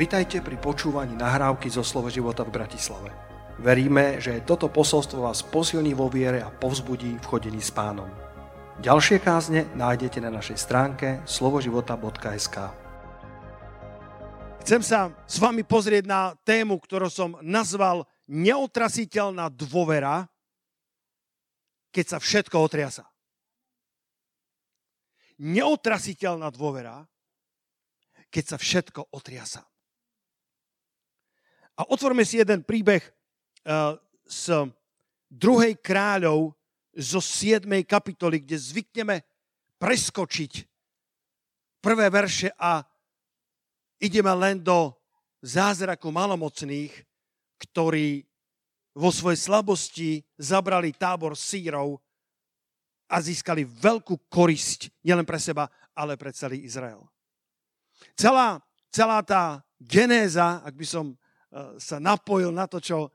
Vitajte pri počúvaní nahrávky zo Slovo života v Bratislave. Veríme, že toto posolstvo vás posilní vo viere a povzbudí v chodení s pánom. Ďalšie kázne nájdete na našej stránke slovoživota.sk Chcem sa s vami pozrieť na tému, ktorú som nazval neotrasiteľná dôvera, keď sa všetko otriasa. Neotrasiteľná dôvera, keď sa všetko otriasa. A otvorme si jeden príbeh uh, z druhej kráľov zo 7. kapitoly, kde zvykneme preskočiť prvé verše a ideme len do zázraku malomocných, ktorí vo svojej slabosti zabrali tábor sírov a získali veľkú korisť nielen pre seba, ale pre celý Izrael. Celá, celá tá genéza, ak by som Eh, sa napojil na to, čo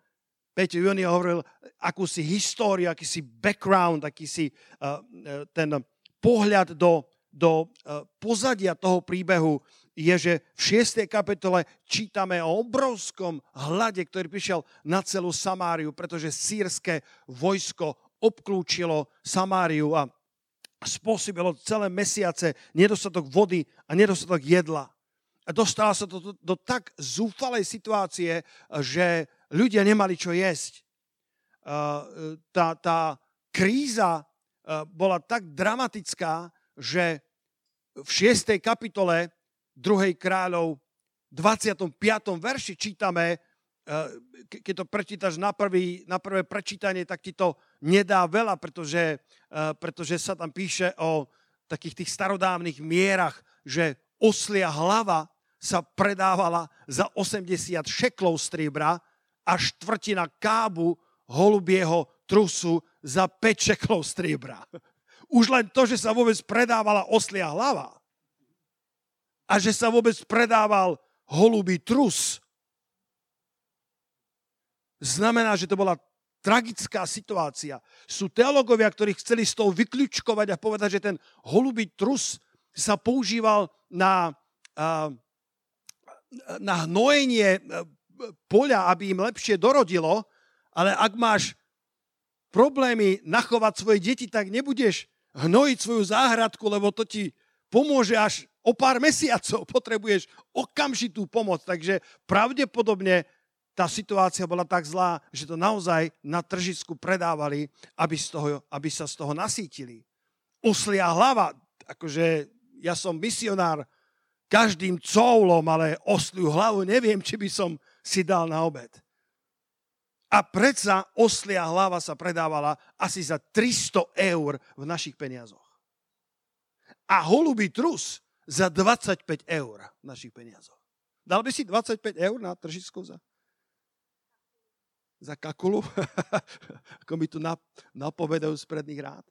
Peťo Juni hovoril, akúsi históriu, akýsi background, akýsi uh, ten pohľad do, do uh, pozadia toho príbehu je, že v 6. kapitole čítame o obrovskom hlade, ktorý prišiel na celú Samáriu, pretože sírske vojsko obklúčilo Samáriu a spôsobilo celé mesiace nedostatok vody a nedostatok jedla dostala sa to do, do tak zúfalej situácie, že ľudia nemali čo jesť. Tá, tá kríza bola tak dramatická, že v 6. kapitole 2. kráľov 25. verši čítame, keď to prečítaš na, prvý, na prvé prečítanie, tak ti to nedá veľa, pretože, pretože sa tam píše o takých tých starodávnych mierach, že oslia hlava sa predávala za 80 šeklov striebra a štvrtina kábu holubieho trusu za 5 šeklov striebra. Už len to, že sa vôbec predávala oslia hlava a že sa vôbec predával holubý trus, znamená, že to bola tragická situácia. Sú teologovia, ktorí chceli z toho vyključkovať a povedať, že ten holubý trus sa používal na uh, na hnojenie e, poľa, aby im lepšie dorodilo, ale ak máš problémy nachovať svoje deti, tak nebudeš hnojiť svoju záhradku, lebo to ti pomôže až o pár mesiacov. Potrebuješ okamžitú pomoc. Takže pravdepodobne tá situácia bola tak zlá, že to naozaj na tržisku predávali, aby, z toho, aby sa z toho nasítili. Oslia hlava, akože ja som misionár každým coulom, ale osliu hlavu neviem, či by som si dal na obed. A predsa oslia hlava sa predávala asi za 300 eur v našich peniazoch. A holubý trus za 25 eur v našich peniazoch. Dal by si 25 eur na tržisku za, za kakulu? Ako mi tu napovedajú z predných rád.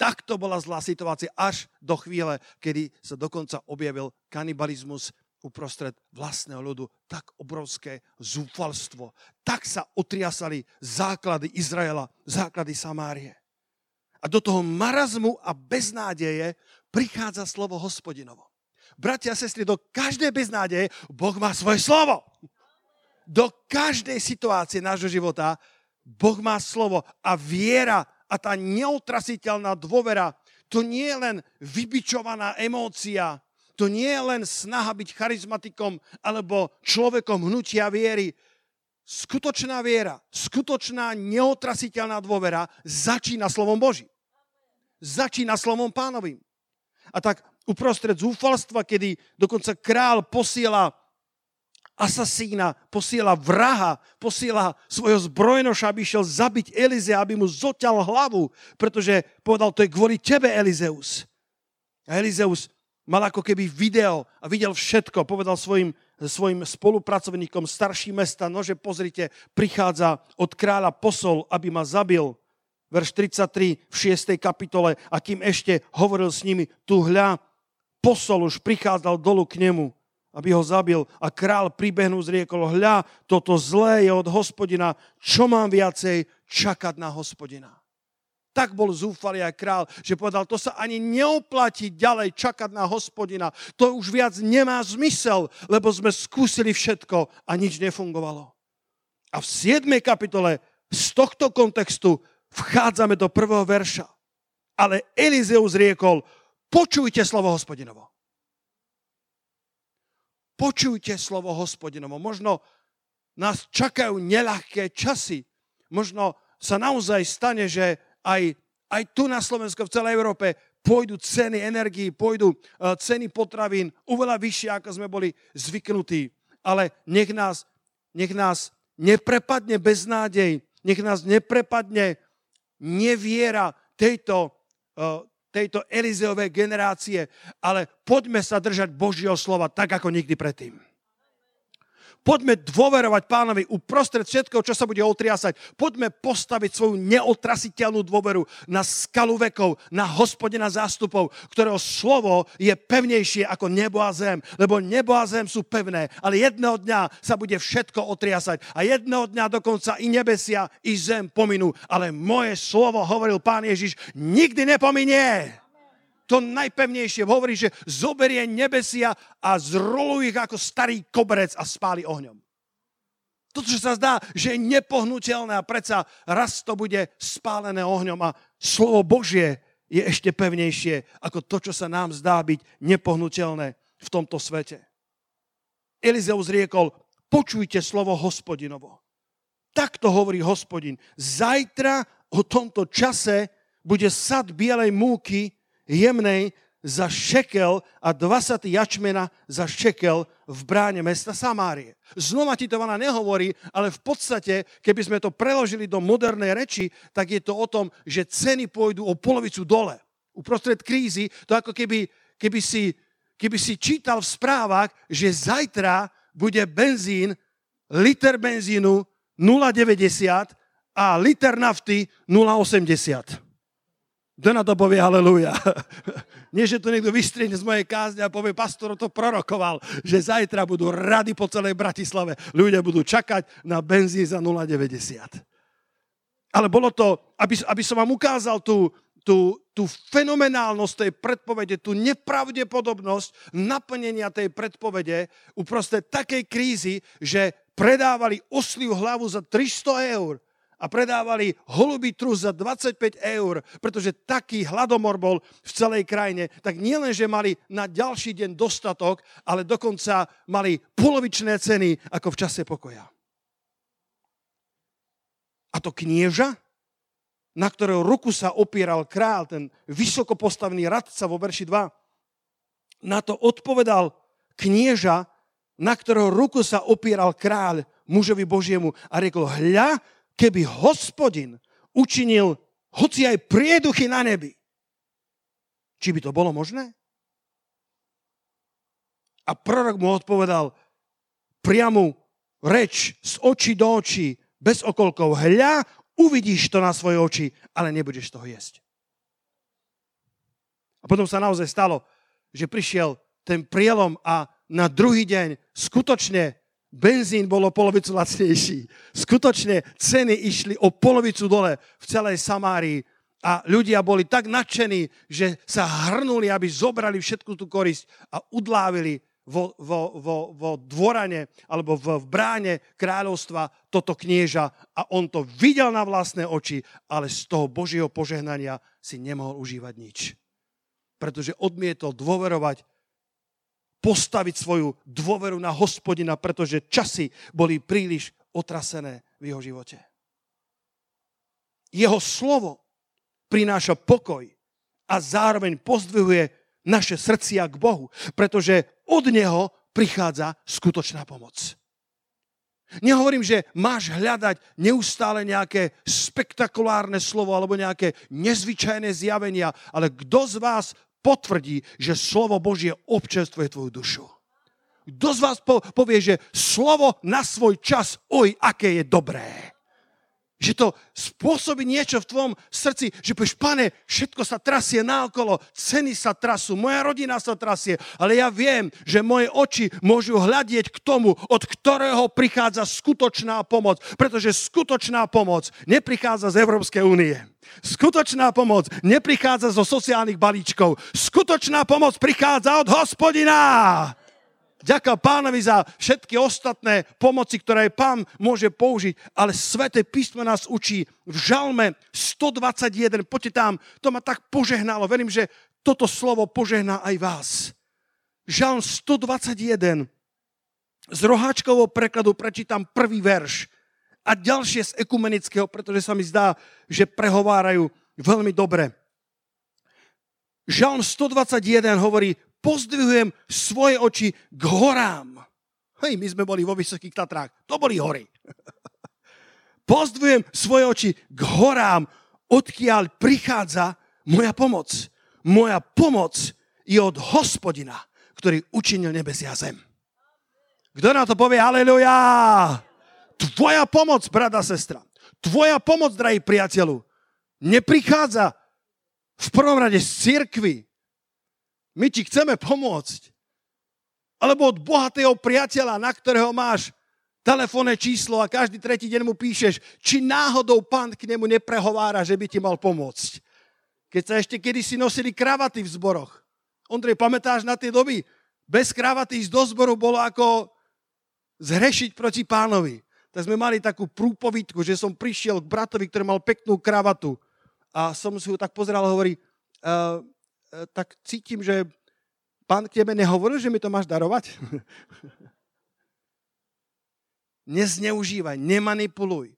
Takto bola zlá situácia až do chvíle, kedy sa dokonca objavil kanibalizmus uprostred vlastného ľudu. Tak obrovské zúfalstvo. Tak sa otriasali základy Izraela, základy Samárie. A do toho marazmu a beznádeje prichádza slovo hospodinovo. Bratia a sestry, do každej beznádeje Boh má svoje slovo. Do každej situácie nášho života Boh má slovo a viera a tá neotrasiteľná dôvera, to nie je len vybičovaná emócia, to nie je len snaha byť charizmatikom alebo človekom hnutia viery. Skutočná viera, skutočná neotrasiteľná dôvera začína slovom Boží. Začína slovom pánovým. A tak uprostred zúfalstva, kedy dokonca král posiela asasína, posiela vraha, posiela svojho zbrojnoša, aby išiel zabiť Elize, aby mu zoťal hlavu, pretože povedal, to je kvôli tebe, Elizeus. A Elizeus mal ako keby video a videl všetko. Povedal svojim, svojim spolupracovníkom starší mesta, nože pozrite, prichádza od kráľa posol, aby ma zabil. Verš 33 v 6. kapitole. A kým ešte hovoril s nimi, tu hľa, posol už prichádzal dolu k nemu aby ho zabil. A král pribehnú zriekol, hľa, toto zlé je od hospodina, čo mám viacej čakať na hospodina. Tak bol zúfalý aj král, že povedal, to sa ani neoplatí ďalej čakať na hospodina. To už viac nemá zmysel, lebo sme skúsili všetko a nič nefungovalo. A v 7. kapitole z tohto kontextu vchádzame do prvého verša. Ale Elizeus riekol, počujte slovo hospodinovo. Počujte slovo hospodinovo. Možno nás čakajú neľahké časy. Možno sa naozaj stane, že aj, aj tu na Slovensku, v celej Európe, pôjdu ceny energii, pôjdu uh, ceny potravín oveľa vyššie, ako sme boli zvyknutí. Ale nech nás, nech nás neprepadne beznádej, nech nás neprepadne neviera tejto, uh, tejto Elizeovej generácie, ale poďme sa držať Božieho slova tak, ako nikdy predtým. Poďme dôverovať pánovi uprostred všetkého, čo sa bude otriasať. Poďme postaviť svoju neotrasiteľnú dôveru na skalu vekov, na hospodina zástupov, ktorého slovo je pevnejšie ako nebo a zem. Lebo nebo a zem sú pevné, ale jedného dňa sa bude všetko otriasať. A jedného dňa dokonca i nebesia, i zem pominú. Ale moje slovo, hovoril pán Ježiš, nikdy nepominie to najpevnejšie. Hovorí, že zoberie nebesia a zroluje ich ako starý koberec a spáli ohňom. To, čo sa zdá, že je nepohnutelné a predsa raz to bude spálené ohňom a slovo Božie je ešte pevnejšie ako to, čo sa nám zdá byť nepohnutelné v tomto svete. Elizeus riekol, počujte slovo hospodinovo. Takto hovorí hospodin. Zajtra o tomto čase bude sad bielej múky jemnej za šekel a dva saty jačmena za šekel v bráne mesta Samárie. Znova ti to ona nehovorí, ale v podstate, keby sme to preložili do modernej reči, tak je to o tom, že ceny pôjdu o polovicu dole. Uprostred krízy, to ako keby, keby, si, keby si čítal v správach, že zajtra bude benzín, liter benzínu 0,90 a liter nafty 0,80. Kto na to povie haleluja? Nie, že to niekto vystriehne z mojej kázne a povie, pastor to prorokoval, že zajtra budú rady po celej Bratislave. Ľudia budú čakať na benzín za 0,90. Ale bolo to, aby, aby som vám ukázal tú, tú, tú fenomenálnosť tej predpovede, tú nepravdepodobnosť naplnenia tej predpovede uprostred takej krízy, že predávali osliu hlavu za 300 eur a predávali holubý trus za 25 eur, pretože taký hladomor bol v celej krajine, tak nielen, že mali na ďalší deň dostatok, ale dokonca mali polovičné ceny ako v čase pokoja. A to knieža, na ktorého ruku sa opieral král, ten vysoko postavený radca vo verši 2, na to odpovedal knieža, na ktorého ruku sa opieral kráľ mužovi Božiemu a riekol, hľa, keby hospodin učinil hoci aj prieduchy na nebi. Či by to bolo možné? A prorok mu odpovedal priamu reč z očí do očí, bez okolkov. Hľa, uvidíš to na svoje oči, ale nebudeš toho jesť. A potom sa naozaj stalo, že prišiel ten prielom a na druhý deň skutočne benzín bolo polovicu lacnejší. Skutočne ceny išli o polovicu dole v celej Samárii a ľudia boli tak nadšení, že sa hrnuli, aby zobrali všetku tú korisť a udlávili vo, vo, vo, vo dvorane alebo v, v bráne kráľovstva toto knieža a on to videl na vlastné oči, ale z toho Božieho požehnania si nemohol užívať nič. Pretože odmietol dôverovať postaviť svoju dôveru na hospodina, pretože časy boli príliš otrasené v jeho živote. Jeho slovo prináša pokoj a zároveň pozdvihuje naše srdcia k Bohu, pretože od Neho prichádza skutočná pomoc. Nehovorím, že máš hľadať neustále nejaké spektakulárne slovo alebo nejaké nezvyčajné zjavenia, ale kto z vás potvrdí, že slovo Božie občerstvuje tvoju dušu. Kto z vás povie, že slovo na svoj čas, oj, aké je dobré. Že to spôsobí niečo v tvojom srdci, že povieš, pane, všetko sa trasie naokolo, ceny sa trasú, moja rodina sa trasie, ale ja viem, že moje oči môžu hľadieť k tomu, od ktorého prichádza skutočná pomoc, pretože skutočná pomoc neprichádza z Európskej únie. Skutočná pomoc neprichádza zo sociálnych balíčkov. Skutočná pomoc prichádza od hospodina. Ďakujem pánovi za všetky ostatné pomoci, ktoré pán môže použiť, ale Sveté písmo nás učí v žalme 121. Poďte tam, to ma tak požehnalo. Verím, že toto slovo požehná aj vás. Žalm 121. Z roháčkovho prekladu prečítam prvý verš a ďalšie z ekumenického, pretože sa mi zdá, že prehovárajú veľmi dobre. Žalm 121 hovorí, pozdvihujem svoje oči k horám. Hej, my sme boli vo Vysokých Tatrách. To boli hory. pozdvihujem svoje oči k horám, odkiaľ prichádza moja pomoc. Moja pomoc je od hospodina, ktorý učinil nebesia zem. Kto na to povie aleluja? Tvoja pomoc, brada, sestra. Tvoja pomoc, drahý priateľu, neprichádza v prvom rade z cirkvy, my ti chceme pomôcť. Alebo od bohatého priateľa, na ktorého máš telefónne číslo a každý tretí deň mu píšeš, či náhodou pán k nemu neprehovára, že by ti mal pomôcť. Keď sa ešte kedysi nosili kravaty v zboroch. Ondrej, pamätáš na tie doby? Bez kravaty ísť do zboru bolo ako zhrešiť proti pánovi. Tak sme mali takú prúpovitku, že som prišiel k bratovi, ktorý mal peknú kravatu a som si ho tak pozeral a hovorí, uh, tak cítim, že pán k tebe nehovoril, že mi to máš darovať. Nezneužívaj, nemanipuluj.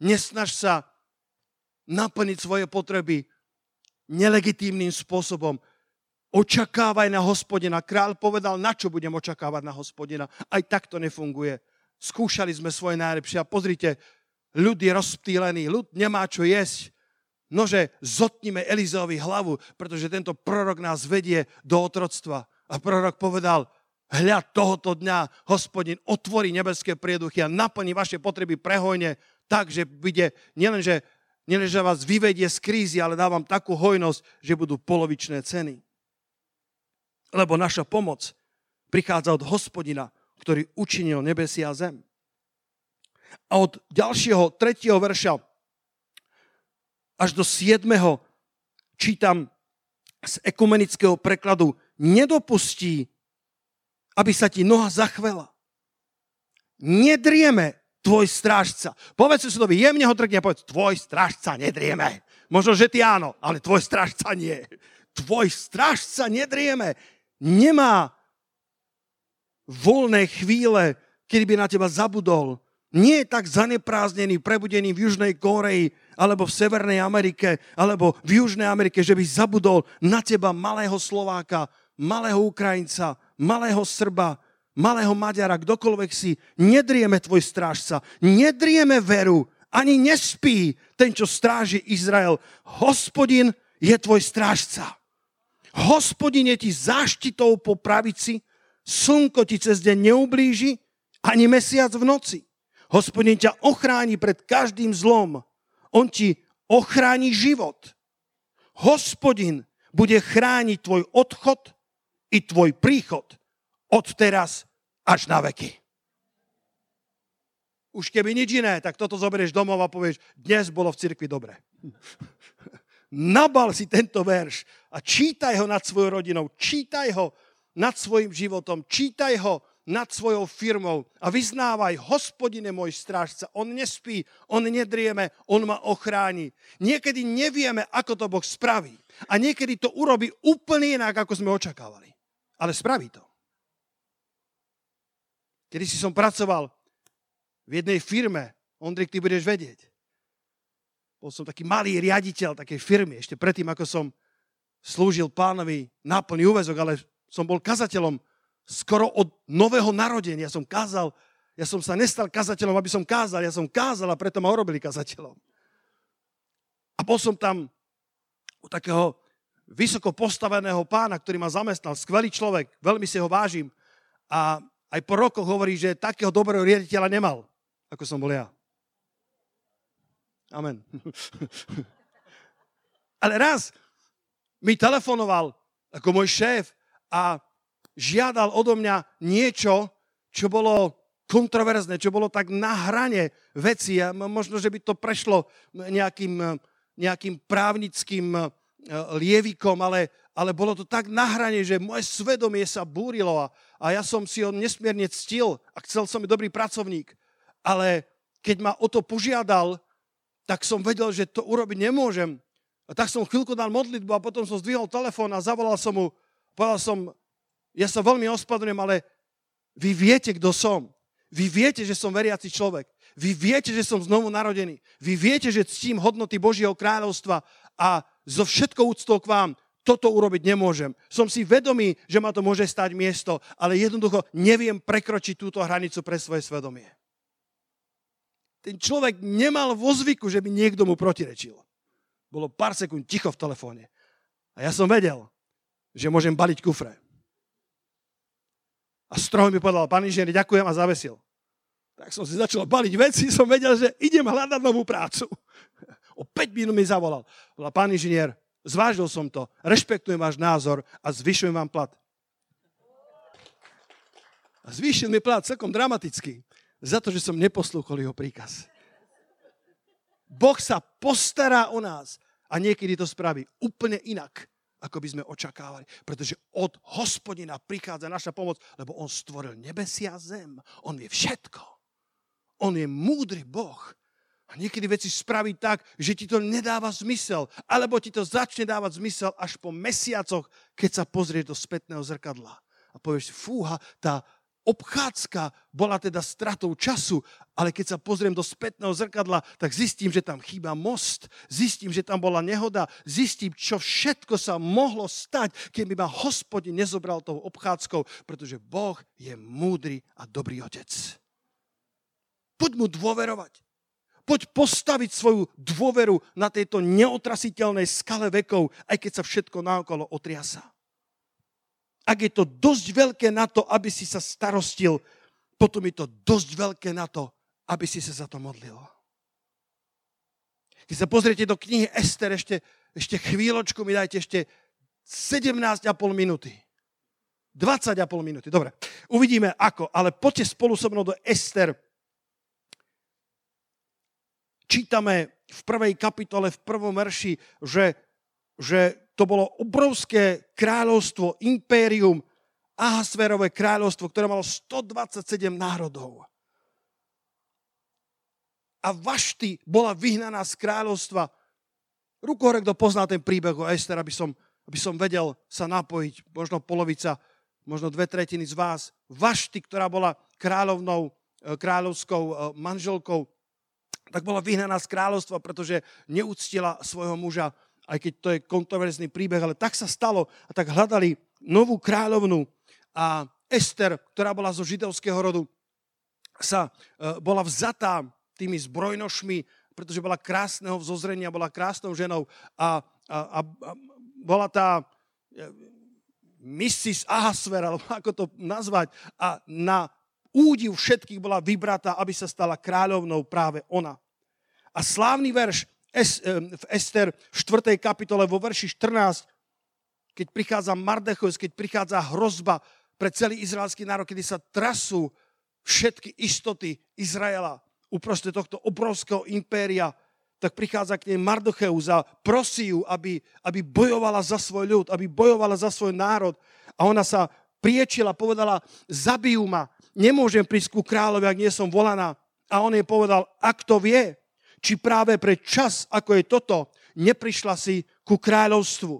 Nesnaž sa naplniť svoje potreby nelegitímnym spôsobom. Očakávaj na hospodina. Král povedal, na čo budem očakávať na hospodina. Aj tak to nefunguje. Skúšali sme svoje najlepšie a pozrite, ľud je rozptýlený, ľud nemá čo jesť. Nože zotnime Elizovi hlavu, pretože tento prorok nás vedie do otroctva. A prorok povedal, hľa tohoto dňa hospodin otvorí nebeské prieduchy a naplní vaše potreby prehojne tak, že bude nielenže, nielenže vás vyvedie z krízy, ale dávam takú hojnosť, že budú polovičné ceny. Lebo naša pomoc prichádza od hospodina, ktorý učinil nebesia a zem. A od ďalšieho, tretieho verša až do 7. čítam z ekumenického prekladu, nedopustí, aby sa ti noha zachvela. Nedrieme tvoj strážca. Povedz si sudovi, jemne ho trkne a povedz, tvoj strážca nedrieme. Možno, že ty áno, ale tvoj strážca nie. Tvoj strážca nedrieme. Nemá voľné chvíle, kedy by na teba zabudol. Nie je tak zanepráznený, prebudený v Južnej Koreji, alebo v Severnej Amerike, alebo v Južnej Amerike, že by zabudol na teba malého Slováka, malého Ukrajinca, malého Srba, malého Maďara, kdokoľvek si, nedrieme tvoj strážca, nedrieme veru, ani nespí ten, čo stráži Izrael. Hospodin je tvoj strážca. Hospodin je ti záštitou po pravici, slnko ti cez deň neublíži, ani mesiac v noci. Hospodin ťa ochráni pred každým zlom. On ti ochráni život. Hospodin bude chrániť tvoj odchod i tvoj príchod od teraz až na veky. Už keby nič iné, tak toto zoberieš domov a povieš, dnes bolo v cirkvi dobre. Nabal si tento verš a čítaj ho nad svojou rodinou, čítaj ho nad svojim životom, čítaj ho nad svojou firmou a vyznávaj, hospodine môj strážca, on nespí, on nedrieme, on ma ochráni. Niekedy nevieme, ako to Boh spraví. A niekedy to urobí úplne inak, ako sme očakávali. Ale spraví to. Kedy si som pracoval v jednej firme, Ondrik, ty budeš vedieť. Bol som taký malý riaditeľ takej firmy, ešte predtým, ako som slúžil pánovi na plný úvezok, ale som bol kazateľom skoro od nového narodenia. Ja som kázal, ja som sa nestal kazateľom, aby som kázal, ja som kázal a preto ma urobili kazateľom. A bol som tam u takého vysoko postaveného pána, ktorý ma zamestnal, skvelý človek, veľmi si ho vážim. A aj po rokoch hovorí, že takého dobrého riaditeľa nemal, ako som bol ja. Amen. Ale raz mi telefonoval ako môj šéf a žiadal odo mňa niečo, čo bolo kontroverzné, čo bolo tak na hrane veci a možno, že by to prešlo nejakým, nejakým právnickým e, lievikom, ale, ale bolo to tak na hrane, že moje svedomie sa búrilo a, a ja som si ho nesmierne ctil a chcel som byť dobrý pracovník. Ale keď ma o to požiadal, tak som vedel, že to urobiť nemôžem. A tak som chvíľku dal modlitbu a potom som zdvihol telefón a zavolal som mu, povedal som, ja sa veľmi ospadrujem, ale vy viete, kto som. Vy viete, že som veriaci človek. Vy viete, že som znovu narodený. Vy viete, že ctím hodnoty Božieho kráľovstva a zo všetkou úctou k vám toto urobiť nemôžem. Som si vedomý, že ma to môže stať miesto, ale jednoducho neviem prekročiť túto hranicu pre svoje svedomie. Ten človek nemal vo zvyku, že by niekto mu protirečil. Bolo pár sekúnd ticho v telefóne. A ja som vedel, že môžem baliť kufre. A stroho mi povedal, pán inžinier, ďakujem a zavesil. Tak som si začal baliť veci, som vedel, že idem hľadať novú prácu. O 5 minút mi zavolal. Volal, pán inžinier, zvážil som to, rešpektujem váš názor a zvyšujem vám plat. A zvýšil mi plat celkom dramaticky za to, že som neposlúchol jeho príkaz. Boh sa postará o nás a niekedy to spraví úplne inak, ako by sme očakávali. Pretože od hospodina prichádza naša pomoc, lebo on stvoril nebesia a zem. On vie všetko. On je múdry Boh. A niekedy veci spraví tak, že ti to nedáva zmysel. Alebo ti to začne dávať zmysel až po mesiacoch, keď sa pozrieš do spätného zrkadla. A povieš si, fúha, tá obchádzka bola teda stratou času, ale keď sa pozriem do spätného zrkadla, tak zistím, že tam chýba most, zistím, že tam bola nehoda, zistím, čo všetko sa mohlo stať, keby ma hospodin nezobral tou obchádzkou, pretože Boh je múdry a dobrý otec. Poď mu dôverovať. Poď postaviť svoju dôveru na tejto neotrasiteľnej skale vekov, aj keď sa všetko naokolo otriasa ak je to dosť veľké na to, aby si sa starostil, potom je to dosť veľké na to, aby si sa za to modlil. Keď sa pozriete do knihy Ester, ešte, ešte chvíľočku mi dajte ešte 17,5 minúty. 20,5 minúty. Dobre, uvidíme ako, ale poďte spolu so mnou do Ester. Čítame v prvej kapitole, v prvom verši, že, že to bolo obrovské kráľovstvo, impérium, Ahasverové kráľovstvo, ktoré malo 127 národov. A Vašty bola vyhnaná z kráľovstva. Rukohore, kto pozná ten príbeh o Ester, aby som, aby som vedel sa napojiť, možno polovica, možno dve tretiny z vás. Vašty, ktorá bola kráľovnou, e, kráľovskou e, manželkou, tak bola vyhnaná z kráľovstva, pretože neúctila svojho muža aj keď to je kontroverzný príbeh, ale tak sa stalo a tak hľadali novú kráľovnu a Ester, ktorá bola zo židovského rodu, sa e, bola vzatá tými zbrojnošmi, pretože bola krásneho vzozrenia, bola krásnou ženou a, a, a, a bola tá e, Mrs. Ahasver, alebo ako to nazvať, a na údiv všetkých bola vybratá, aby sa stala kráľovnou práve ona. A slávny verš v Ester v 4. kapitole vo verši 14, keď prichádza Mardechos, keď prichádza hrozba pre celý izraelský národ, kedy sa trasú všetky istoty Izraela uprostred tohto obrovského impéria, tak prichádza k nej Mardocheus a prosí ju, aby, aby bojovala za svoj ľud, aby bojovala za svoj národ. A ona sa priečila, povedala, zabijú ma, nemôžem prísť ku kráľovi, ak nie som volaná. A on jej povedal, ak to vie, či práve pre čas, ako je toto, neprišla si ku kráľovstvu.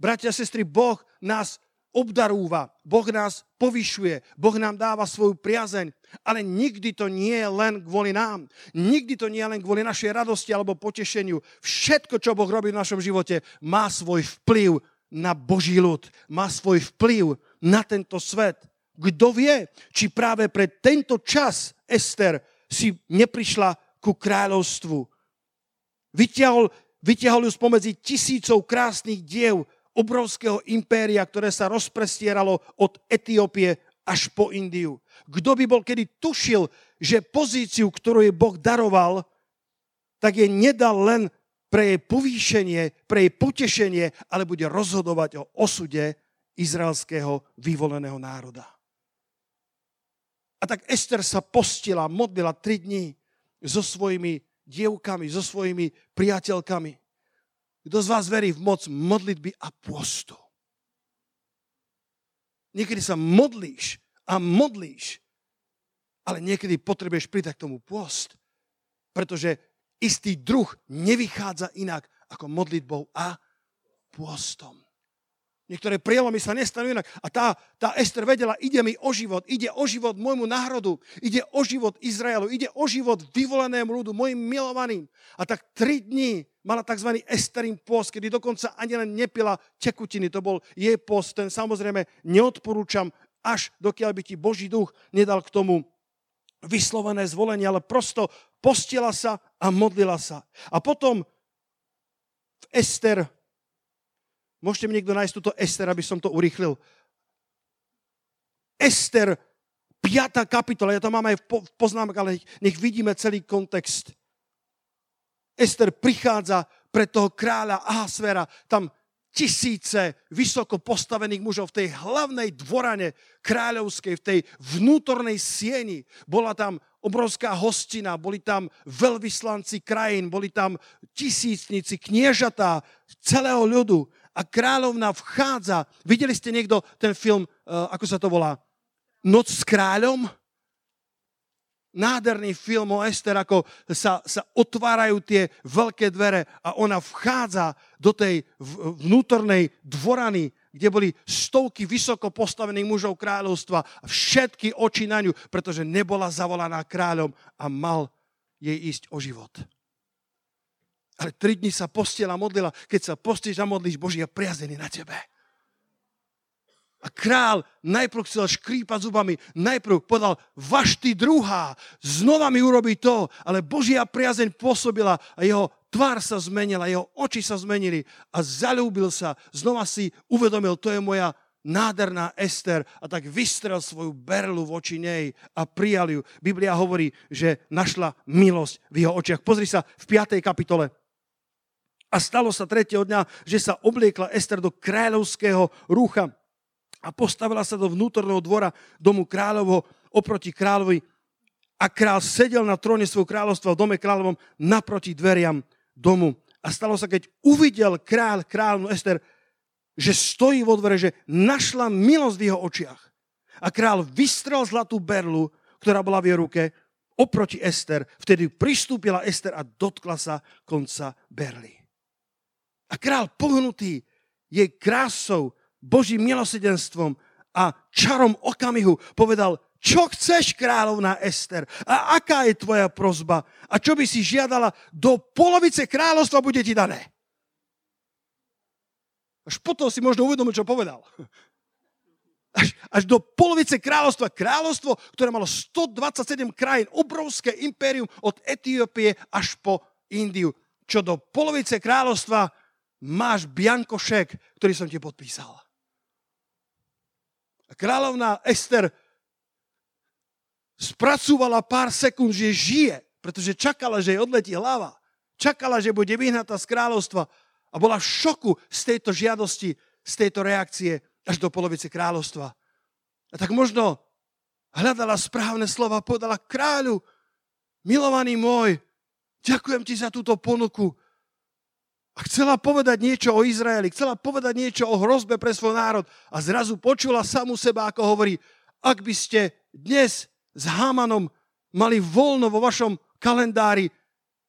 Bratia a sestry, Boh nás obdarúva, Boh nás povyšuje, Boh nám dáva svoju priazeň, ale nikdy to nie je len kvôli nám. Nikdy to nie je len kvôli našej radosti alebo potešeniu. Všetko, čo Boh robí v našom živote, má svoj vplyv na Boží ľud, má svoj vplyv na tento svet. Kto vie, či práve pre tento čas Ester si neprišla ku kráľovstvu. Vytiahol, vytiahol ju spomedzi tisícov krásnych diev obrovského impéria, ktoré sa rozprestieralo od Etiópie až po Indiu. Kto by bol kedy tušil, že pozíciu, ktorú jej Boh daroval, tak je nedal len pre jej povýšenie, pre jej potešenie, ale bude rozhodovať o osude izraelského vyvoleného národa. A tak Ester sa postila, modlila tri dní so svojimi dievkami, so svojimi priateľkami. Kto z vás verí v moc modlitby a postu? Niekedy sa modlíš a modlíš, ale niekedy potrebuješ pridať k tomu post, pretože istý druh nevychádza inak ako modlitbou a pôstom. Niektoré prielomy sa nestanú inak. A tá, tá Ester vedela, ide mi o život, ide o život môjmu národu, ide o život Izraelu, ide o život vyvolenému ľudu, mojim milovaným. A tak tri dní mala tzv. Esterin post, kedy dokonca ani len nepila tekutiny. To bol jej post, ten samozrejme neodporúčam, až dokiaľ by ti Boží duch nedal k tomu vyslovené zvolenie, ale prosto postila sa a modlila sa. A potom v Ester, môžete mi niekto nájsť túto Ester, aby som to urychlil. Ester, 5. kapitola, ja to mám aj v poznámkach, ale nech vidíme celý kontext. Ester prichádza pred toho kráľa Ahasvera, tam tisíce vysoko postavených mužov v tej hlavnej dvorane kráľovskej, v tej vnútornej sieni. Bola tam obrovská hostina, boli tam veľvyslanci krajín, boli tam tisícnici, kniežatá celého ľudu. A kráľovna vchádza. Videli ste niekto ten film, eh, ako sa to volá? Noc s kráľom? nádherný film o Ester, ako sa, sa otvárajú tie veľké dvere a ona vchádza do tej vnútornej dvorany, kde boli stovky vysoko postavených mužov kráľovstva a všetky oči na ňu, pretože nebola zavolaná kráľom a mal jej ísť o život. Ale tri dni sa postiela modlila. Keď sa postíš a modlíš, Boží je priazený na tebe. A král najprv chcel škrípať zubami, najprv povedal, vaš ty druhá, znova mi urobí to, ale Božia priazeň pôsobila a jeho tvár sa zmenila, jeho oči sa zmenili a zalúbil sa, znova si uvedomil, to je moja nádherná Ester a tak vystrel svoju berlu voči nej a prijal ju. Biblia hovorí, že našla milosť v jeho očiach. Pozri sa v 5. kapitole. A stalo sa tretieho dňa, že sa obliekla Ester do kráľovského rúcha a postavila sa do vnútorného dvora domu kráľovho oproti kráľovi a král sedel na tróne svojho kráľovstva v dome kráľovom naproti dveriam domu. A stalo sa, keď uvidel kráľ kráľovnú Ester, že stojí vo dvere, že našla milosť v jeho očiach. A král vystrel zlatú berlu, ktorá bola v jej ruke, oproti Ester. Vtedy pristúpila Ester a dotkla sa konca berly. A král pohnutý jej krásou Božím milosedenstvom a čarom okamihu povedal, čo chceš, kráľovná Ester? A aká je tvoja prozba? A čo by si žiadala? Do polovice kráľovstva bude ti dané. Až potom si možno uvedomil, čo povedal. Až, až do polovice kráľovstva. Kráľovstvo, ktoré malo 127 krajín, obrovské impérium od Etiópie až po Indiu. Čo do polovice kráľovstva máš biankošek, ktorý som ti podpísal. A kráľovná Ester spracúvala pár sekúnd, že žije, pretože čakala, že jej odletí hlava. Čakala, že bude vyhnatá z kráľovstva a bola v šoku z tejto žiadosti, z tejto reakcie až do polovice kráľovstva. A tak možno hľadala správne slova povedala, kráľu, milovaný môj, ďakujem ti za túto ponuku, a chcela povedať niečo o Izraeli, chcela povedať niečo o hrozbe pre svoj národ a zrazu počula samu seba, ako hovorí, ak by ste dnes s Hamanom mali voľno vo vašom kalendári,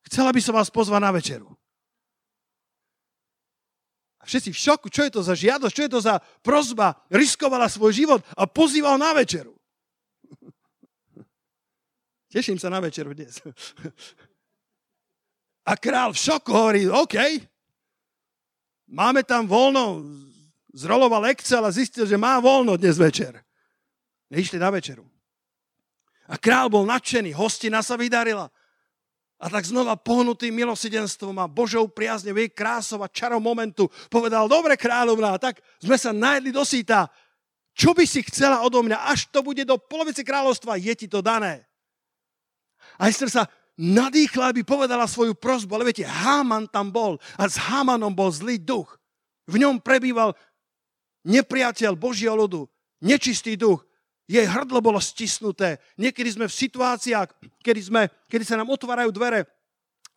chcela by som vás pozvať na večeru. A všetci v šoku, čo je to za žiadosť, čo je to za prozba, riskovala svoj život a pozýval na večeru. Teším sa na večeru dnes. A král v šoku hovorí, OK, máme tam voľno, zroloval Excel a zistil, že má voľno dnes večer. Išli na večeru. A král bol nadšený, hostina sa vydarila. A tak znova pohnutý milosidenstvom a Božou priazne, jej krásov a momentu povedal, dobre kráľovná, tak sme sa najedli do síta. Čo by si chcela odo mňa, až to bude do polovice kráľovstva, je ti to dané. A Ester sa nadýchla, aby povedala svoju prozbu. Ale viete, Háman tam bol a s Hámanom bol zlý duch. V ňom prebýval nepriateľ Božieho ľudu, nečistý duch. Jej hrdlo bolo stisnuté. Niekedy sme v situáciách, kedy, sme, kedy sa nám otvárajú dvere,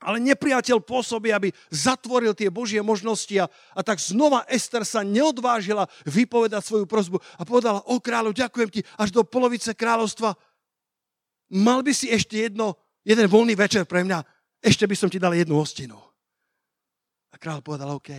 ale nepriateľ pôsobí, aby zatvoril tie Božie možnosti a, a tak znova Ester sa neodvážila vypovedať svoju prozbu a povedala, o kráľu, ďakujem ti až do polovice kráľovstva. Mal by si ešte jedno, jeden voľný večer pre mňa, ešte by som ti dal jednu hostinu. A kráľ povedal, OK,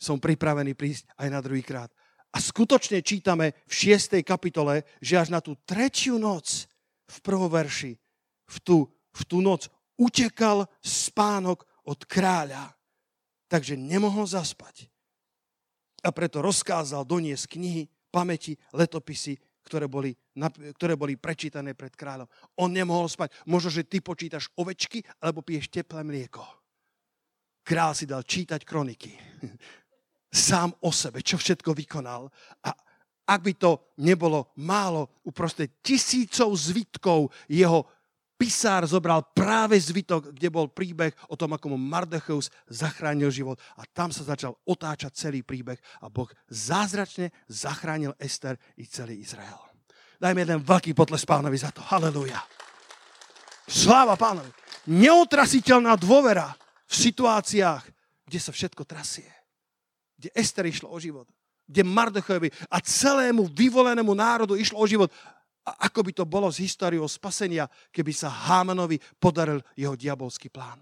som pripravený prísť aj na druhý krát. A skutočne čítame v 6. kapitole, že až na tú tretiu noc v prvom verši, v tú, v tú noc utekal spánok od kráľa, takže nemohol zaspať. A preto rozkázal doniesť knihy, pamäti, letopisy, ktoré boli, ktoré boli prečítané pred kráľom. On nemohol spať. Možno, že ty počítaš ovečky, alebo piješ teplé mlieko. Král si dal čítať kroniky. Sám o sebe, čo všetko vykonal. A ak by to nebolo málo, uprostred tisícov zvitkov jeho pisár zobral práve zvitok, kde bol príbeh o tom, ako mu Mardecheus zachránil život. A tam sa začal otáčať celý príbeh a Boh zázračne zachránil Ester i celý Izrael. Dajme jeden veľký potles pánovi za to. Halelúja. Sláva pánovi. Neotrasiteľná dôvera v situáciách, kde sa všetko trasie. Kde Ester išlo o život. Kde Mardechovi a celému vyvolenému národu išlo o život a ako by to bolo s históriou spasenia, keby sa Hámanovi podaril jeho diabolský plán.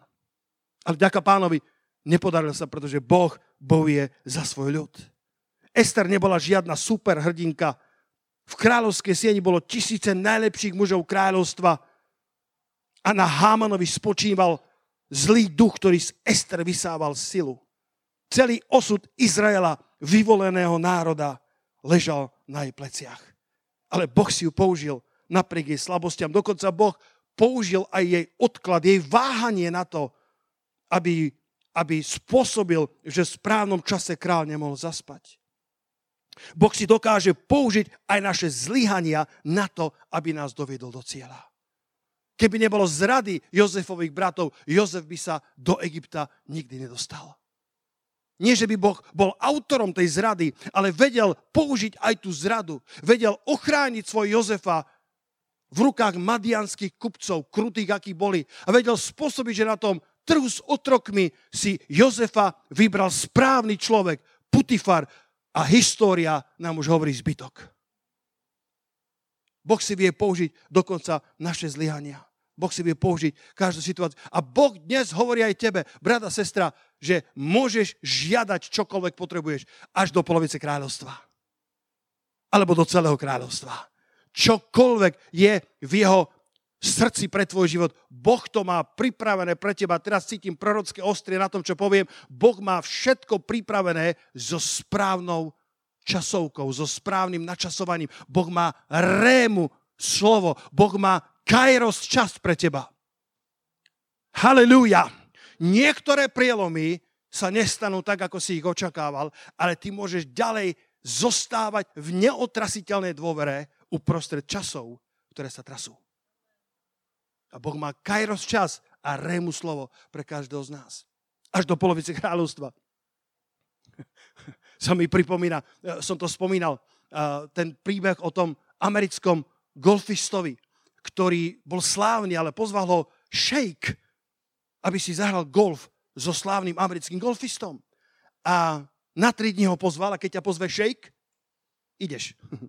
Ale ďaká pánovi, nepodaril sa, pretože Boh bojuje za svoj ľud. Ester nebola žiadna super hrdinka. V kráľovskej sieni bolo tisíce najlepších mužov kráľovstva a na Hámanovi spočíval zlý duch, ktorý z Ester vysával silu. Celý osud Izraela, vyvoleného národa, ležal na jej pleciach ale Boh si ju použil napriek jej slabostiam. Dokonca Boh použil aj jej odklad, jej váhanie na to, aby, aby spôsobil, že v správnom čase král nemohol zaspať. Boh si dokáže použiť aj naše zlyhania na to, aby nás doviedol do cieľa. Keby nebolo zrady Jozefových bratov, Jozef by sa do Egypta nikdy nedostal. Nie, že by Boh bol autorom tej zrady, ale vedel použiť aj tú zradu. Vedel ochrániť svoj Jozefa v rukách madianských kupcov, krutých, akí boli. A vedel spôsobiť, že na tom trhu s otrokmi si Jozefa vybral správny človek, Putifar. A história nám už hovorí zbytok. Boh si vie použiť dokonca naše zlyhania. Boh si vie použiť každú situáciu. A Boh dnes hovorí aj tebe, brada, sestra, že môžeš žiadať čokoľvek potrebuješ až do polovice kráľovstva. Alebo do celého kráľovstva. Čokoľvek je v jeho srdci pre tvoj život. Boh to má pripravené pre teba. Teraz cítim prorocké ostrie na tom, čo poviem. Boh má všetko pripravené so správnou časovkou, so správnym načasovaním. Boh má rému slovo. Boh má kairos čas pre teba. Halelúja. Niektoré prielomy sa nestanú tak, ako si ich očakával, ale ty môžeš ďalej zostávať v neotrasiteľnej dôvere uprostred časov, ktoré sa trasú. A Boh má kairos čas a rému slovo pre každého z nás. Až do polovice kráľovstva. sa mi pripomína, eh, som to spomínal, eh, ten príbeh o tom americkom golfistovi, ktorý bol slávny, ale pozval ho šejk, aby si zahral golf so slávnym americkým golfistom. A na tri dní ho pozval a keď ťa pozve šejk, ideš.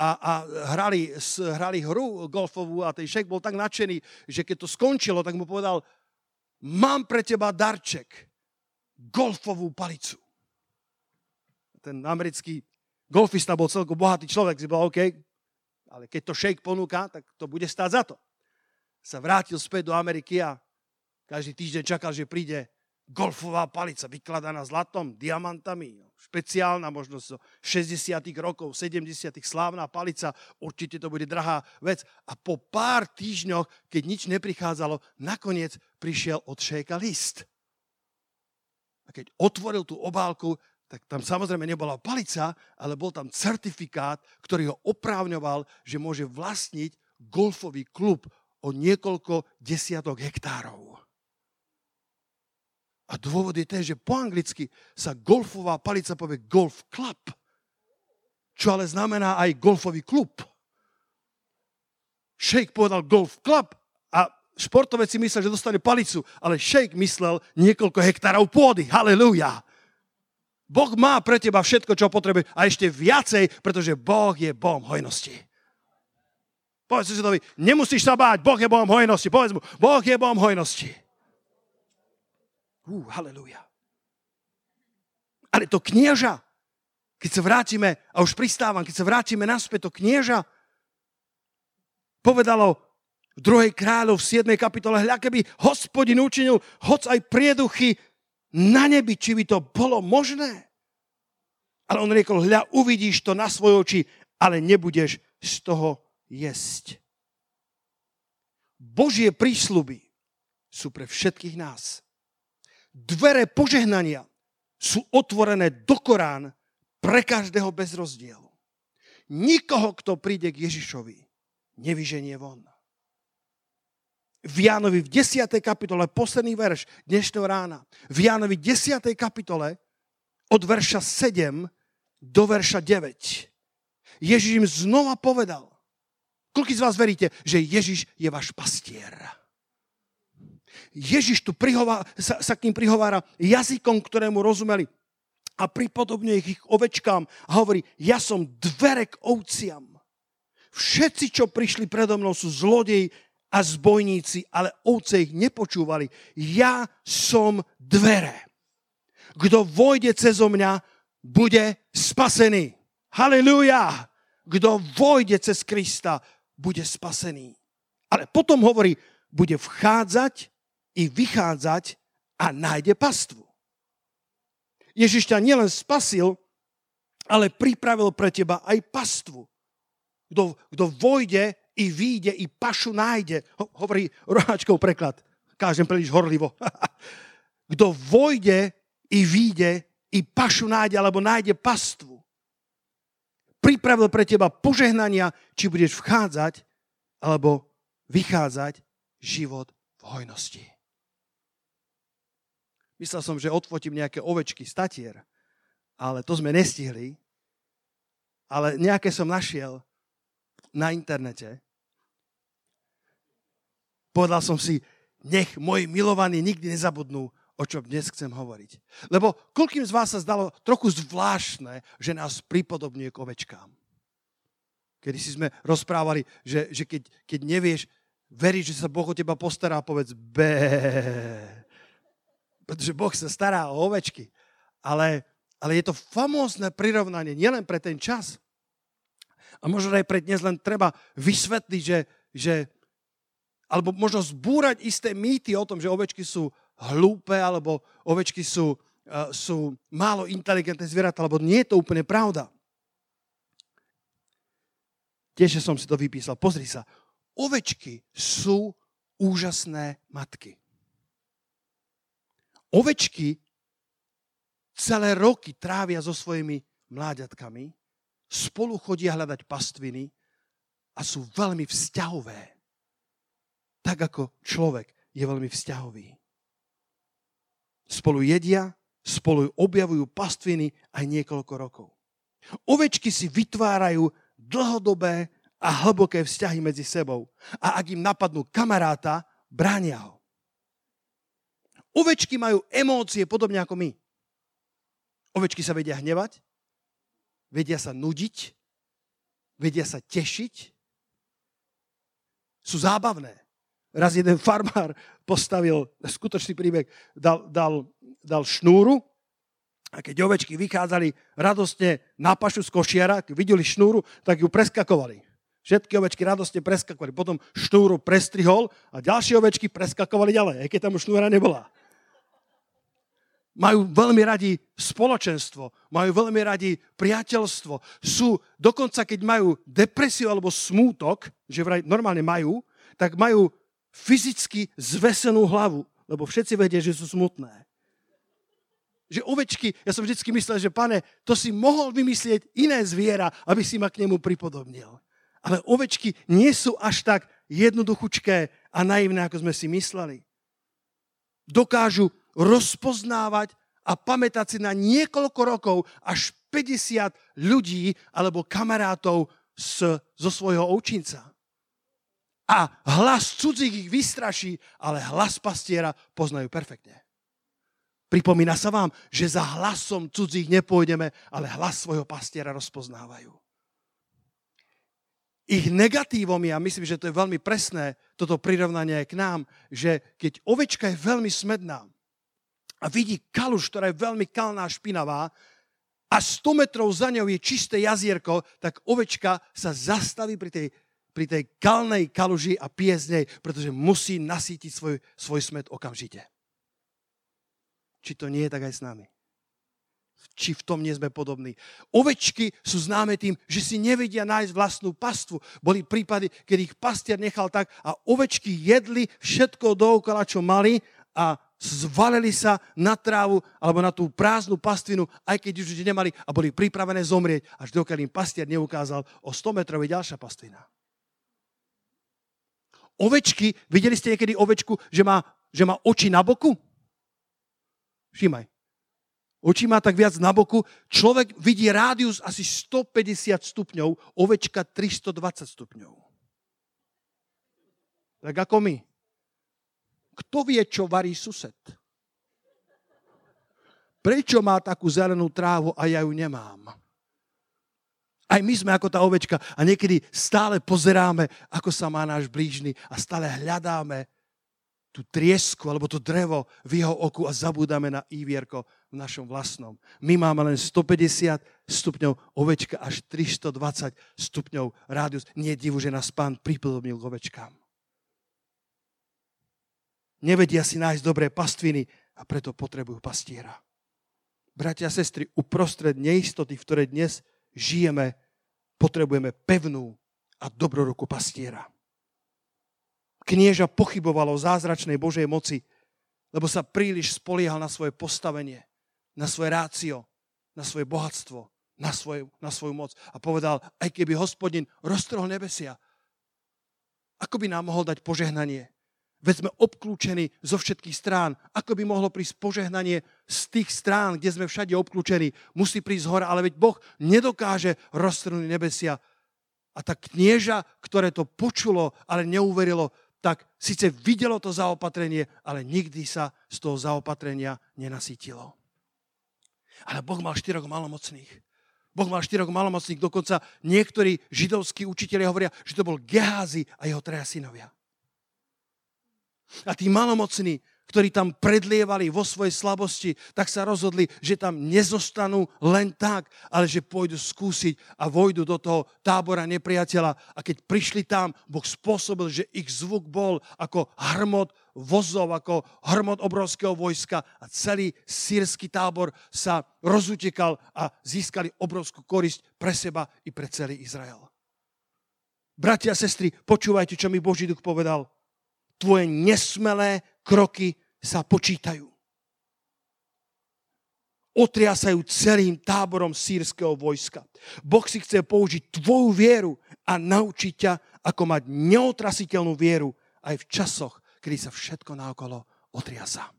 A, a hrali, hrali hru golfovú a ten šejk bol tak nadšený, že keď to skončilo, tak mu povedal, mám pre teba darček, golfovú palicu. Ten americký golfista bol celkom bohatý človek, si bol OK, ale keď to šejk ponúka, tak to bude stáť za to. Sa vrátil späť do Ameriky a každý týždeň čakal, že príde golfová palica vykladaná zlatom, diamantami, no, špeciálna možno zo 60 rokov, 70 slávna palica, určite to bude drahá vec. A po pár týždňoch, keď nič neprichádzalo, nakoniec prišiel od šéka list. A keď otvoril tú obálku, tak tam samozrejme nebola palica, ale bol tam certifikát, ktorý ho oprávňoval, že môže vlastniť golfový klub o niekoľko desiatok hektárov. A dôvod je ten, že po anglicky sa golfová palica povie golf club, čo ale znamená aj golfový klub. Shake povedal golf club a športovec si myslel, že dostane palicu, ale Shake myslel niekoľko hektárov pôdy. Halelúja. Boh má pre teba všetko, čo potrebuje a ešte viacej, pretože Boh je Bohom hojnosti. Povedz si to nemusíš sa báť, Boh je Bohom hojnosti. Povedz mu, Boh je Bohom hojnosti. Uh, halleluja. Ale to knieža, keď sa vrátime, a už pristávam, keď sa vrátime naspäť, to knieža povedalo v druhej kráľov v 7. kapitole, hľa keby hospodin učinil hoc aj prieduchy na nebi, či by to bolo možné. Ale on riekol, hľa, uvidíš to na svoje oči, ale nebudeš z toho jesť. Božie prísľuby sú pre všetkých nás dvere požehnania sú otvorené do Korán pre každého bez rozdielu. Nikoho, kto príde k Ježišovi, nevyženie von. V Jánovi v 10. kapitole, posledný verš dnešného rána, v Jánovi 10. kapitole od verša 7 do verša 9. Ježiš im znova povedal, koľko z vás veríte, že Ježiš je váš pastier? Ježiš tu prihová, sa, sa k ním prihovára jazykom, ktorému rozumeli a pripodobňuje ich, ich ovečkám a hovorí, ja som dvere k ovciam. Všetci, čo prišli predo mnou, sú zlodeji a zbojníci, ale ovce ich nepočúvali. Ja som dvere. Kto vojde cez mňa, bude spasený. Halelúja! Kto vojde cez Krista, bude spasený. Ale potom hovorí, bude vchádzať i vychádzať a nájde pastvu. Ježiš ťa nielen spasil, ale pripravil pre teba aj pastvu. Kto, kto vojde i výjde i pašu nájde. Ho, hovorí roháčkov preklad. Kážem príliš horlivo. Kto vojde i výjde i pašu nájde, alebo nájde pastvu. Pripravil pre teba požehnania, či budeš vchádzať, alebo vychádzať život v hojnosti. Myslel som, že odfotím nejaké ovečky, statier, ale to sme nestihli. Ale nejaké som našiel na internete. Povedal som si, nech moji milovaní nikdy nezabudnú, o čom dnes chcem hovoriť. Lebo koľkým z vás sa zdalo trochu zvláštne, že nás pripodobňuje k ovečkám. Kedy si sme rozprávali, že, že keď, keď nevieš, veríš, že sa Boh o teba postará, povedz bé pretože Boh sa stará o ovečky. Ale, ale je to famózne prirovnanie nielen pre ten čas, a možno aj pre dnes len treba vysvetliť, že, že alebo možno zbúrať isté mýty o tom, že ovečky sú hlúpe, alebo ovečky sú, uh, sú málo inteligentné zvieratá, alebo nie je to úplne pravda. Tiež som si to vypísal. Pozri sa. Ovečky sú úžasné matky. Ovečky celé roky trávia so svojimi mláďatkami, spolu chodia hľadať pastviny a sú veľmi vzťahové. Tak ako človek je veľmi vzťahový. Spolu jedia, spolu objavujú pastviny aj niekoľko rokov. Ovečky si vytvárajú dlhodobé a hlboké vzťahy medzi sebou. A ak im napadnú kamaráta, bránia ho. Ovečky majú emócie podobne ako my. Ovečky sa vedia hnevať, vedia sa nudiť, vedia sa tešiť, sú zábavné. Raz jeden farmár postavil, skutočný príbeh, dal, dal, dal šnúru a keď ovečky vychádzali radostne na pašu z košiara, keď videli šnúru, tak ju preskakovali. Všetky ovečky radostne preskakovali. Potom šnúru prestrihol a ďalšie ovečky preskakovali ďalej, aj keď tam šnúra nebola majú veľmi radi spoločenstvo, majú veľmi radi priateľstvo. Sú, dokonca keď majú depresiu alebo smútok, že vraj normálne majú, tak majú fyzicky zvesenú hlavu, lebo všetci vedia, že sú smutné. Že ovečky, ja som vždy myslel, že pane, to si mohol vymyslieť iné zviera, aby si ma k nemu pripodobnil. Ale ovečky nie sú až tak jednoduchučké a naivné, ako sme si mysleli. Dokážu rozpoznávať a pamätať si na niekoľko rokov až 50 ľudí alebo kamarátov z, zo svojho ovčinca. A hlas cudzích ich vystraší, ale hlas pastiera poznajú perfektne. Pripomína sa vám, že za hlasom cudzích nepôjdeme, ale hlas svojho pastiera rozpoznávajú. Ich negatívom je, myslím, že to je veľmi presné, toto prirovnanie aj k nám, že keď ovečka je veľmi smedná a vidí kaluž, ktorá je veľmi kalná špinavá, a 100 metrov za ňou je čisté jazierko, tak ovečka sa zastaví pri tej, pri tej kalnej kaluži a pije z nej, pretože musí nasítiť svoj, svoj smet okamžite. Či to nie je tak aj s nami? Či v tom nie sme podobní. Ovečky sú známe tým, že si nevedia nájsť vlastnú pastvu. Boli prípady, keď ich pastier nechal tak a ovečky jedli všetko dookola, čo mali a zvalili sa na trávu alebo na tú prázdnu pastvinu, aj keď už nemali a boli pripravené zomrieť, až dokiaľ im pastier neukázal o 100 metrov ďalšia pastvina. Ovečky, videli ste niekedy ovečku, že má, že má oči na boku? Všímaj. Oči má tak viac na boku. Človek vidí rádius asi 150 stupňov, ovečka 320 stupňov. Tak ako my. Kto vie, čo varí sused? Prečo má takú zelenú trávu a ja ju nemám? Aj my sme ako tá ovečka a niekedy stále pozeráme, ako sa má náš blížny a stále hľadáme tú triesku alebo to drevo v jeho oku a zabúdame na ívierko v našom vlastnom. My máme len 150 stupňov, ovečka až 320 stupňov rádius. Nie divu, že nás pán pripodobnil k ovečkám. Nevedia si nájsť dobré pastviny a preto potrebujú pastiera. Bratia a sestry, uprostred neistoty, v ktorej dnes žijeme, potrebujeme pevnú a dobrorukú pastiera. Knieža pochyboval o zázračnej Božej moci, lebo sa príliš spoliehal na svoje postavenie, na svoje rácio, na svoje bohatstvo, na, svoj, na svoju moc. A povedal, aj keby hospodin roztrhol nebesia, ako by nám mohol dať požehnanie? Veď sme obklúčení zo všetkých strán. Ako by mohlo prísť požehnanie z tých strán, kde sme všade obklúčení? Musí prísť hora, ale veď Boh nedokáže roztrhnúť nebesia. A tak knieža, ktoré to počulo, ale neuverilo, tak síce videlo to zaopatrenie, ale nikdy sa z toho zaopatrenia nenasítilo. Ale Boh mal štyroch malomocných. Boh mal štyroch malomocných, dokonca niektorí židovskí učiteľi hovoria, že to bol Geházy a jeho treja synovia. A tí malomocní, ktorí tam predlievali vo svojej slabosti, tak sa rozhodli, že tam nezostanú len tak, ale že pôjdu skúsiť a vojdu do toho tábora nepriateľa. A keď prišli tam, Boh spôsobil, že ich zvuk bol ako hrmot vozov, ako hrmot obrovského vojska a celý sírsky tábor sa rozutekal a získali obrovskú korisť pre seba i pre celý Izrael. Bratia a sestry, počúvajte, čo mi Boží duch povedal tvoje nesmelé kroky sa počítajú. Otriasajú celým táborom sírskeho vojska. Boh si chce použiť tvoju vieru a naučiť ťa, ako mať neotrasiteľnú vieru aj v časoch, kedy sa všetko naokolo otriasa.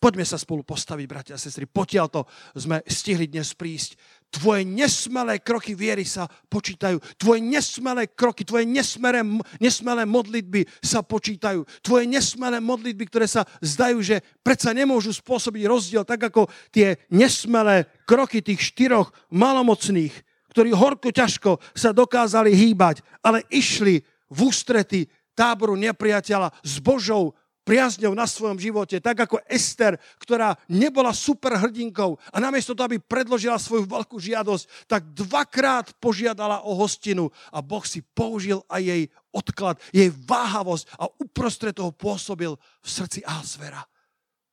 Poďme sa spolu postaviť, bratia a sestry. Potiaľ to sme stihli dnes prísť. Tvoje nesmelé kroky viery sa počítajú. Tvoje nesmelé kroky, tvoje nesmelé, nesmelé modlitby sa počítajú. Tvoje nesmelé modlitby, ktoré sa zdajú, že predsa nemôžu spôsobiť rozdiel, tak ako tie nesmelé kroky tých štyroch malomocných, ktorí horko ťažko sa dokázali hýbať, ale išli v ústrety táboru nepriateľa s Božou priazňou na svojom živote, tak ako Ester, ktorá nebola super hrdinkou a namiesto toho, aby predložila svoju veľkú žiadosť, tak dvakrát požiadala o hostinu a Boh si použil aj jej odklad, jej váhavosť a uprostred toho pôsobil v srdci Ahasvera.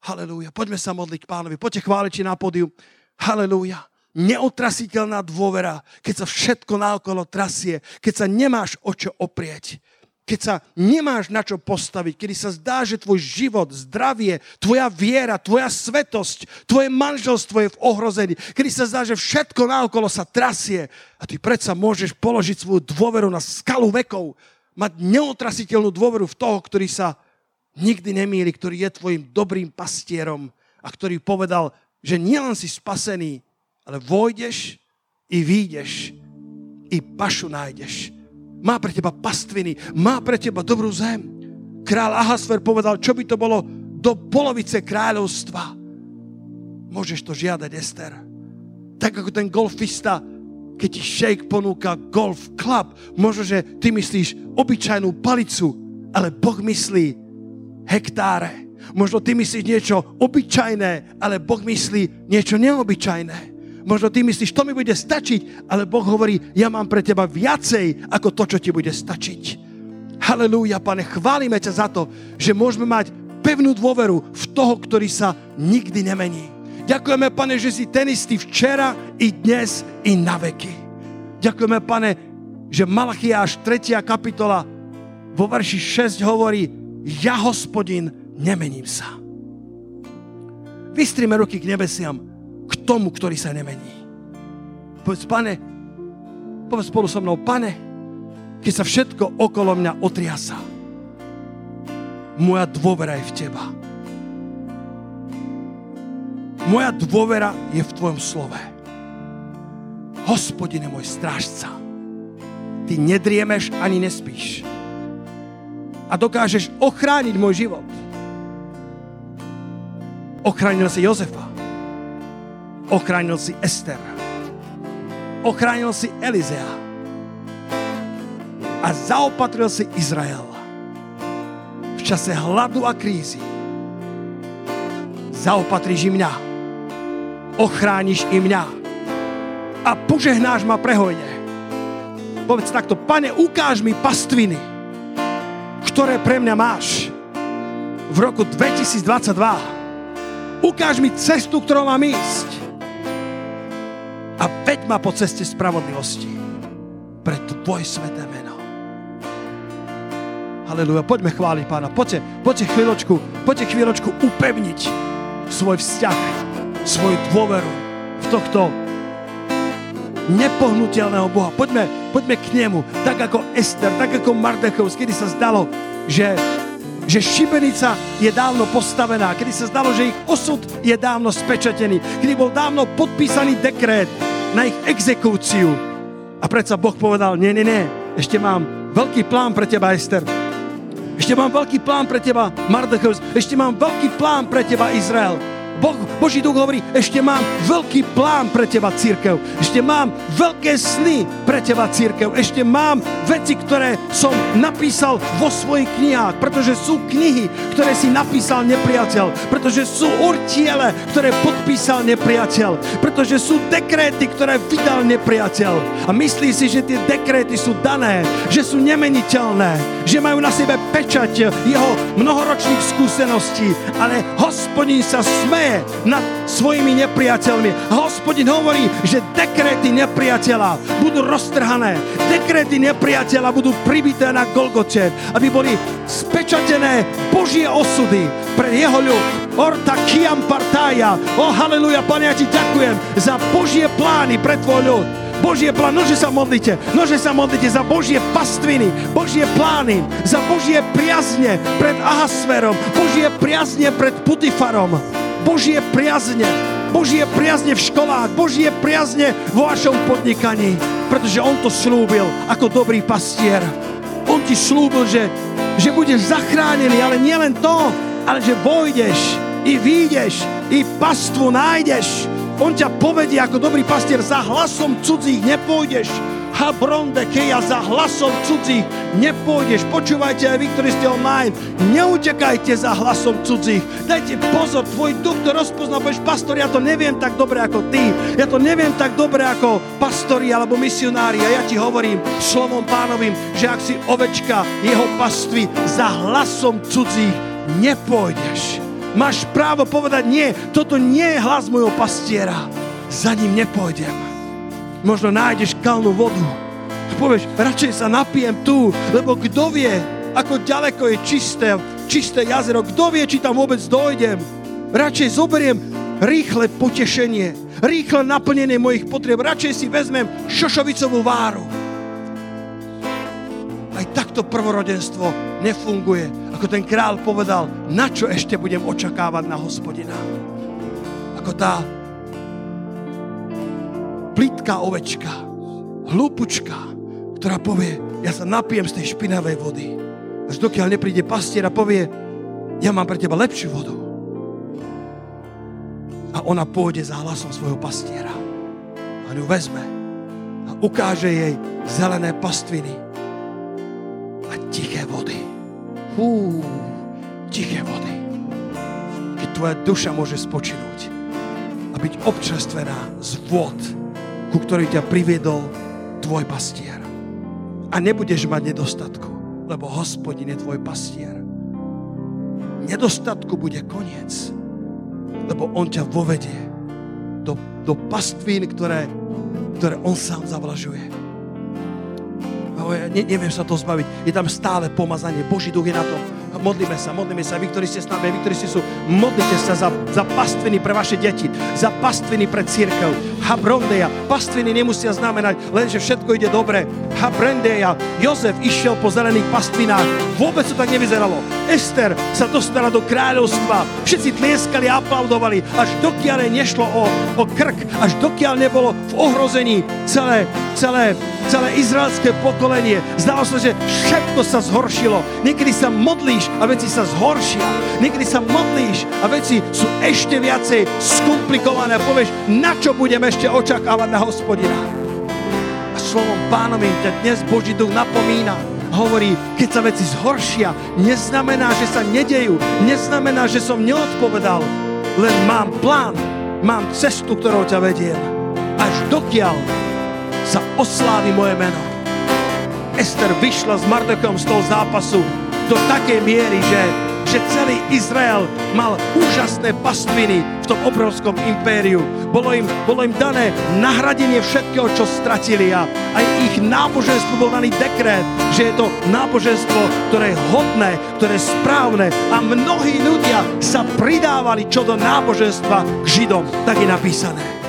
Halelúja. Poďme sa modliť k pánovi. Poďte chváliči na podiu. Halelúja neotrasiteľná dôvera, keď sa všetko naokolo trasie, keď sa nemáš o čo oprieť keď sa nemáš na čo postaviť, kedy sa zdá, že tvoj život, zdravie, tvoja viera, tvoja svetosť, tvoje manželstvo je v ohrození, kedy sa zdá, že všetko naokolo sa trasie a ty predsa môžeš položiť svoju dôveru na skalu vekov. mať neotrasiteľnú dôveru v toho, ktorý sa nikdy nemýli, ktorý je tvojim dobrým pastierom a ktorý povedal, že nielen si spasený, ale vojdeš i výjdeš, i pašu nájdeš. Má pre teba pastviny, má pre teba dobrú zem. Král Ahasver povedal, čo by to bolo do polovice kráľovstva. Môžeš to žiadať, Ester. Tak ako ten golfista, keď ti šejk ponúka golf club, možno, že ty myslíš obyčajnú palicu, ale Boh myslí hektáre. Možno ty myslíš niečo obyčajné, ale Boh myslí niečo neobyčajné. Možno ty myslíš, to mi bude stačiť, ale Boh hovorí, ja mám pre teba viacej ako to, čo ti bude stačiť. Halelúja, pane, chválime ťa za to, že môžeme mať pevnú dôveru v toho, ktorý sa nikdy nemení. Ďakujeme, pane, že si ten istý včera, i dnes, i na veky. Ďakujeme, pane, že Malachiáš 3. kapitola vo verši 6 hovorí, ja, hospodin, nemením sa. Vystrime ruky k nebesiam k tomu, ktorý sa nemení. Povedz, pane, povedz spolu so mnou, pane, keď sa všetko okolo mňa otriasa, moja dôvera je v teba. Moja dôvera je v tvojom slove. Hospodine môj strážca, ty nedriemeš ani nespíš a dokážeš ochrániť môj život. Ochránil si Jozefa. Ochránil si Ester. Ochránil si Elizea. A zaopatril si Izrael. V čase hladu a krízy. Zaopatríš i mňa. Ochrániš i mňa. A požehnáš ma prehojne. Povedz takto, pane, ukáž mi pastviny ktoré pre mňa máš v roku 2022. Ukáž mi cestu, ktorou mám ísť. A veď ma po ceste spravodlivosti pre tvoje sveté meno. Halleluja. Poďme chváliť pána. Poďte, poďte chvíľočku, poďte chvíľočku upevniť svoj vzťah, svoju dôveru v tohto nepohnutelného Boha. Poďme, poďme k nemu, tak ako Ester, tak ako Mardechov, kedy sa zdalo, že, že šibenica je dávno postavená, kedy sa zdalo, že ich osud je dávno spečatený, kedy bol dávno podpísaný dekret na ich exekúciu. A predsa Boh povedal, nie, nie, nie, ešte mám veľký plán pre teba, Ester. Ešte mám veľký plán pre teba, Mardecheus. Ešte mám veľký plán pre teba, Izrael. Boh, Boží duch hovorí, ešte mám veľký plán pre teba, církev. Ešte mám veľké sny pre teba, církev. Ešte mám veci, ktoré som napísal vo svojich knihách, pretože sú knihy, ktoré si napísal nepriateľ, pretože sú urtiele, ktoré podpísal nepriateľ, pretože sú dekréty, ktoré vydal nepriateľ. A myslí si, že tie dekréty sú dané, že sú nemeniteľné, že majú na sebe pečať jeho mnohoročných skúseností, ale hospodín sa smeje nad svojimi nepriateľmi. Hospodin hovorí, že dekréty nepriateľa budú roztrhané. Dekréty nepriateľa budú pribité na Golgote, aby boli spečatené Božie osudy pre jeho ľud. Orta kiam partája. O, haleluja, Pane, ja ti ďakujem za Božie plány pre tvoj ľud. Božie plány, nože sa modlite, nože sa modlite za Božie pastviny, Božie plány, za Božie priazne pred Ahasverom, Božie priazne pred Putifarom. Božie priazne, Božie priazne v školách, Božie priazne vo vašom podnikaní, pretože On to slúbil ako dobrý pastier. On ti slúbil, že, že budeš zachránený, ale nielen to, ale že vojdeš i výjdeš, i pastvu nájdeš. On ťa povedie ako dobrý pastier, za hlasom cudzích nepôjdeš, Habronde, keja za hlasom cudzích nepôjdeš. Počúvajte aj vy, ktorí ste online. Neutekajte za hlasom cudzích. Dajte pozor, tvoj duch to rozpozná. Povieš, pastor, ja to neviem tak dobre ako ty. Ja to neviem tak dobre ako pastori alebo misionári. A ja ti hovorím slovom pánovým, že ak si ovečka jeho pastvy za hlasom cudzích nepôjdeš. Máš právo povedať, nie, toto nie je hlas môjho pastiera. Za ním nepôjdem možno nájdeš kalnú vodu. Povieš, radšej sa napijem tu, lebo kto vie, ako ďaleko je čisté, čisté jazero, kto vie, či tam vôbec dojdem. Radšej zoberiem rýchle potešenie, rýchle naplnenie mojich potrieb. Radšej si vezmem šošovicovú váru. To prvorodenstvo nefunguje. Ako ten král povedal, na čo ešte budem očakávať na hospodina. Ako tá plitká ovečka, hlúpučka, ktorá povie, ja sa napijem z tej špinavej vody. Až dokiaľ nepríde pastier a povie, ja mám pre teba lepšiu vodu. A ona pôjde za hlasom svojho pastiera. A ju vezme a ukáže jej zelené pastviny a tiché vody. Hú, tiché vody. Keď tvoja duša môže spočinúť a byť občerstvená z vod, ku ktorý ťa priviedol tvoj pastier. A nebudeš mať nedostatku, lebo hospodin je tvoj pastier nedostatku bude koniec, lebo on ťa vovedie do, do pastvín, ktoré, ktoré on sám zavlažuje. Ne, neviem sa to zbaviť. Je tam stále pomazanie. Boží duch je na tom modlíme sa, modlíme sa. Vy, ktorí ste s nami, vy, ktorí ste sú, modlite sa za, za pastviny pre vaše deti, za pastviny pre církev. Habrondeja. Pastviny nemusia znamenať len, že všetko ide dobre. Habrendeja. Jozef išiel po zelených pastvinách. Vôbec to tak nevyzeralo. Ester sa dostala do kráľovstva. Všetci tlieskali a aplaudovali, až dokiaľ nešlo o, o krk, až dokiaľ nebolo v ohrození celé, celé, celé izraelské pokolenie. Zdalo sa, že všetko sa zhoršilo. Niekedy sa modlíš a veci sa zhoršia. Niekedy sa modlíš a veci sú ešte viacej skomplikované povieš, na čo budem ešte očakávať na hospodina. Slovom pánovým ťa dnes Boží duch napomína. Hovorí, keď sa veci zhoršia, neznamená, že sa nedejú, neznamená, že som neodpovedal, len mám plán, mám cestu, ktorou ťa vediem. Až dokiaľ sa oslávi moje meno. Ester vyšla s Mardekom z toho zápasu do takej miery, že, že celý Izrael mal úžasné pastviny v tom obrovskom impériu. Bolo im, bolo im dané nahradenie všetkého, čo stratili a aj ich náboženstvo bol daný dekret, že je to náboženstvo, ktoré je hodné, ktoré je správne a mnohí ľudia sa pridávali čo do náboženstva k Židom. Tak je napísané.